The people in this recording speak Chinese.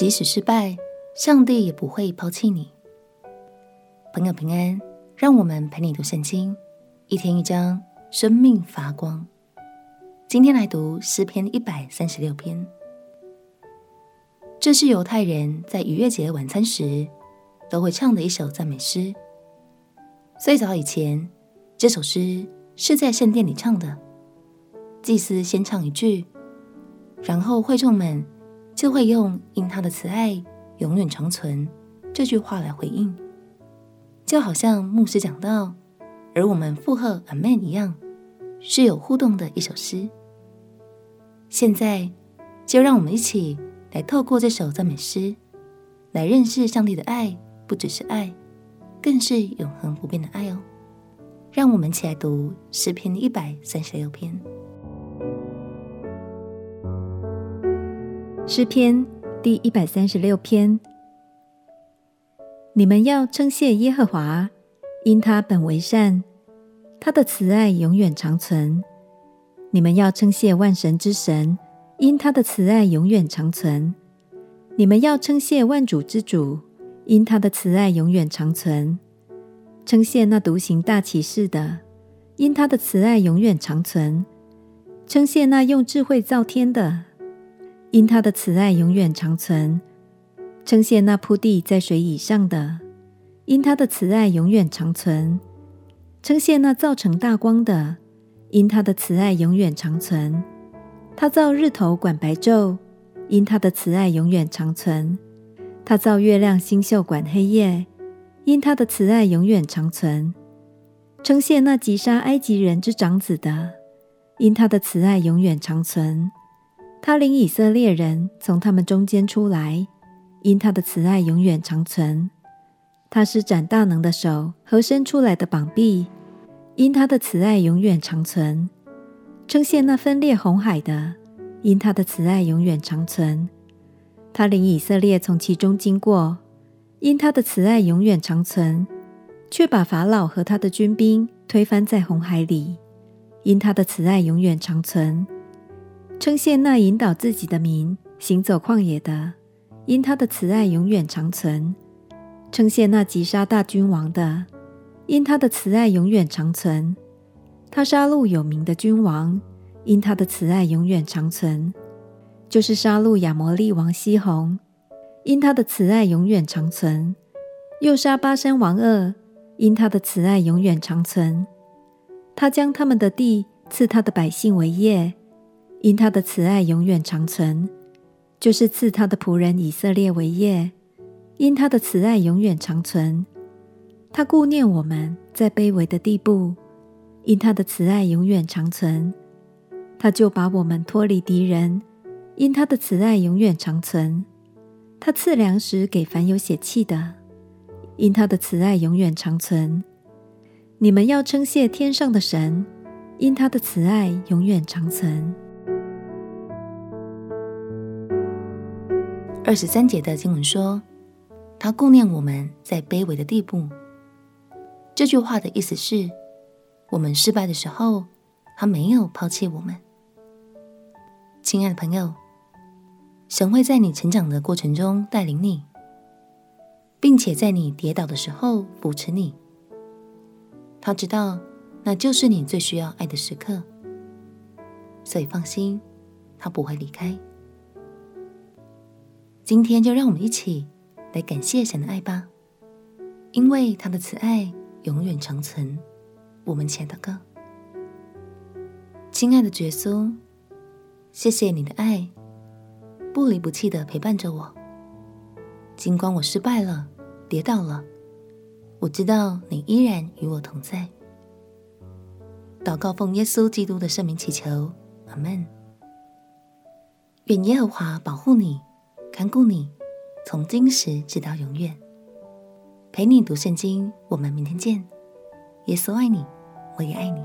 即使失败，上帝也不会抛弃你。朋友平安，让我们陪你读圣经，一天一章，生命发光。今天来读诗篇一百三十六篇。这是犹太人在逾越节晚餐时都会唱的一首赞美诗。最早以前，这首诗是在圣殿里唱的。祭司先唱一句，然后会众们就会用“因他的慈爱永远长存”这句话来回应，就好像牧师讲到，而我们附和阿门一样，是有互动的一首诗。现在，就让我们一起来透过这首赞美诗，来认识上帝的爱，不只是爱，更是永恒不变的爱哦。让我们一起来读诗篇一百三十六篇。诗篇第一百三十六篇：你们要称谢耶和华，因他本为善，他的慈爱永远长存。你们要称谢万神之神，因他的慈爱永远长存。你们要称谢万主之主，因他的慈爱永远长存。称谢那独行大奇事的，因他的慈爱永远长存。称谢那用智慧造天的。因他的慈爱永远长存，称谢那铺地在水以上的；因他的慈爱永远长存，称谢那造成大光的；因他的慈爱永远长存，他造日头管白昼；因他的慈爱永远长存，他造月亮星宿管黑夜；因他的慈爱永远长存，称谢那击杀埃及人之长子的；因他的慈爱永远长存。他领以色列人从他们中间出来，因他的慈爱永远长存。他施展大能的手和伸出来的膀臂，因他的慈爱永远长存。称谢那分裂红海的，因他的慈爱永远长存。他领以色列从其中经过，因他的慈爱永远长存，却把法老和他的军兵推翻在红海里，因他的慈爱永远长存。称谢那引导自己的民行走旷野的，因他的慈爱永远长存；称谢那击杀大君王的，因他的慈爱永远长存。他杀戮有名的君王，因他的慈爱永远长存，就是杀戮亚摩利王西宏，因他的慈爱永远长存；又杀巴珊王二，因他的慈爱永远长存。他将他们的地赐他的百姓为业。因他的慈爱永远长存，就是赐他的仆人以色列为业。因他的慈爱永远长存，他顾念我们在卑微的地步。因他的慈爱永远长存，他就把我们脱离敌人。因他的慈爱永远长存，他赐粮食给凡有血气的。因他的慈爱永远长存，你们要称谢天上的神，因他的慈爱永远长存。二十三节的经文说：“他顾念我们在卑微的地步。”这句话的意思是，我们失败的时候，他没有抛弃我们。亲爱的朋友，神会在你成长的过程中带领你，并且在你跌倒的时候扶持你。他知道那就是你最需要爱的时刻，所以放心，他不会离开。今天就让我们一起来感谢神的爱吧，因为他的慈爱永远长存。我们前的歌，亲爱的耶稣，谢谢你的爱，不离不弃的陪伴着我。尽管我失败了，跌倒了，我知道你依然与我同在。祷告奉耶稣基督的圣名祈求，阿门。愿耶和华保护你。看顾你，从今时直到永远，陪你读圣经。我们明天见。耶稣爱你，我也爱你。